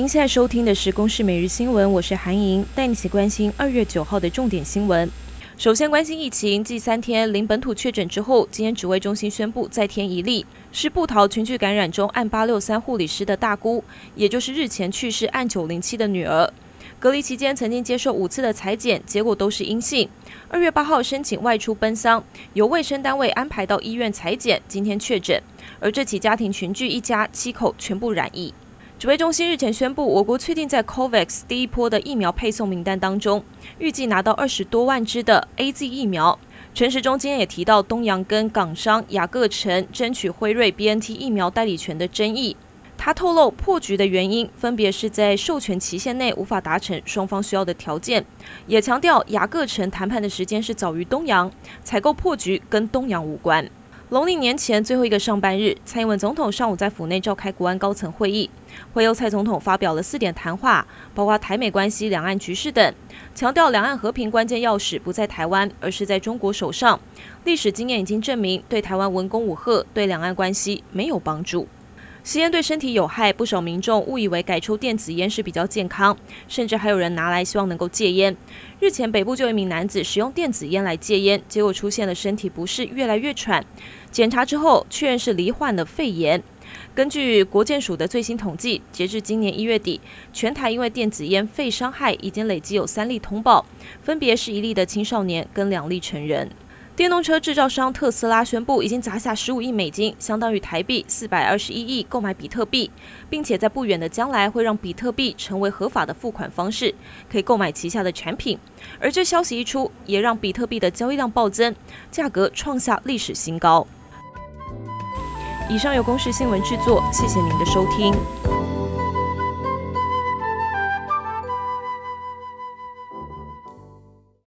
您现在收听的是《公视每日新闻》，我是韩莹，带你一起关心二月九号的重点新闻。首先关心疫情，继三天零本土确诊之后，今天指挥中心宣布再添一例，是布桃群聚感染中案八六三护理师的大姑，也就是日前去世案九零七的女儿。隔离期间曾经接受五次的采检，结果都是阴性。二月八号申请外出奔丧，由卫生单位安排到医院采检，今天确诊。而这起家庭群聚一家七口全部染疫。指挥中心日前宣布，我国确定在 COVAX 第一波的疫苗配送名单当中，预计拿到二十多万支的 AZ 疫苗。陈时中今天也提到，东洋跟港商雅各成争取辉瑞 BNT 疫苗代理权的争议。他透露破局的原因，分别是在授权期限内无法达成双方需要的条件，也强调雅各成谈判的时间是早于东洋，采购破局跟东洋无关。农历年前最后一个上班日，蔡英文总统上午在府内召开国安高层会议，会由蔡总统发表了四点谈话，包括台美关系、两岸局势等，强调两岸和平关键钥匙不在台湾，而是在中国手上。历史经验已经证明，对台湾文攻武赫对两岸关系没有帮助。吸烟对身体有害，不少民众误以为改抽电子烟是比较健康，甚至还有人拿来希望能够戒烟。日前，北部就一名男子使用电子烟来戒烟，结果出现了身体不适，越来越喘。检查之后，确认是罹患了肺炎。根据国健署的最新统计，截至今年一月底，全台因为电子烟肺伤害已经累计有三例通报，分别是一例的青少年跟两例成人。电动车制造商特斯拉宣布，已经砸下十五亿美金，相当于台币四百二十一亿，购买比特币，并且在不远的将来会让比特币成为合法的付款方式，可以购买旗下的产品。而这消息一出，也让比特币的交易量暴增，价格创下历史新高。以上由公视新闻制作，谢谢您的收听。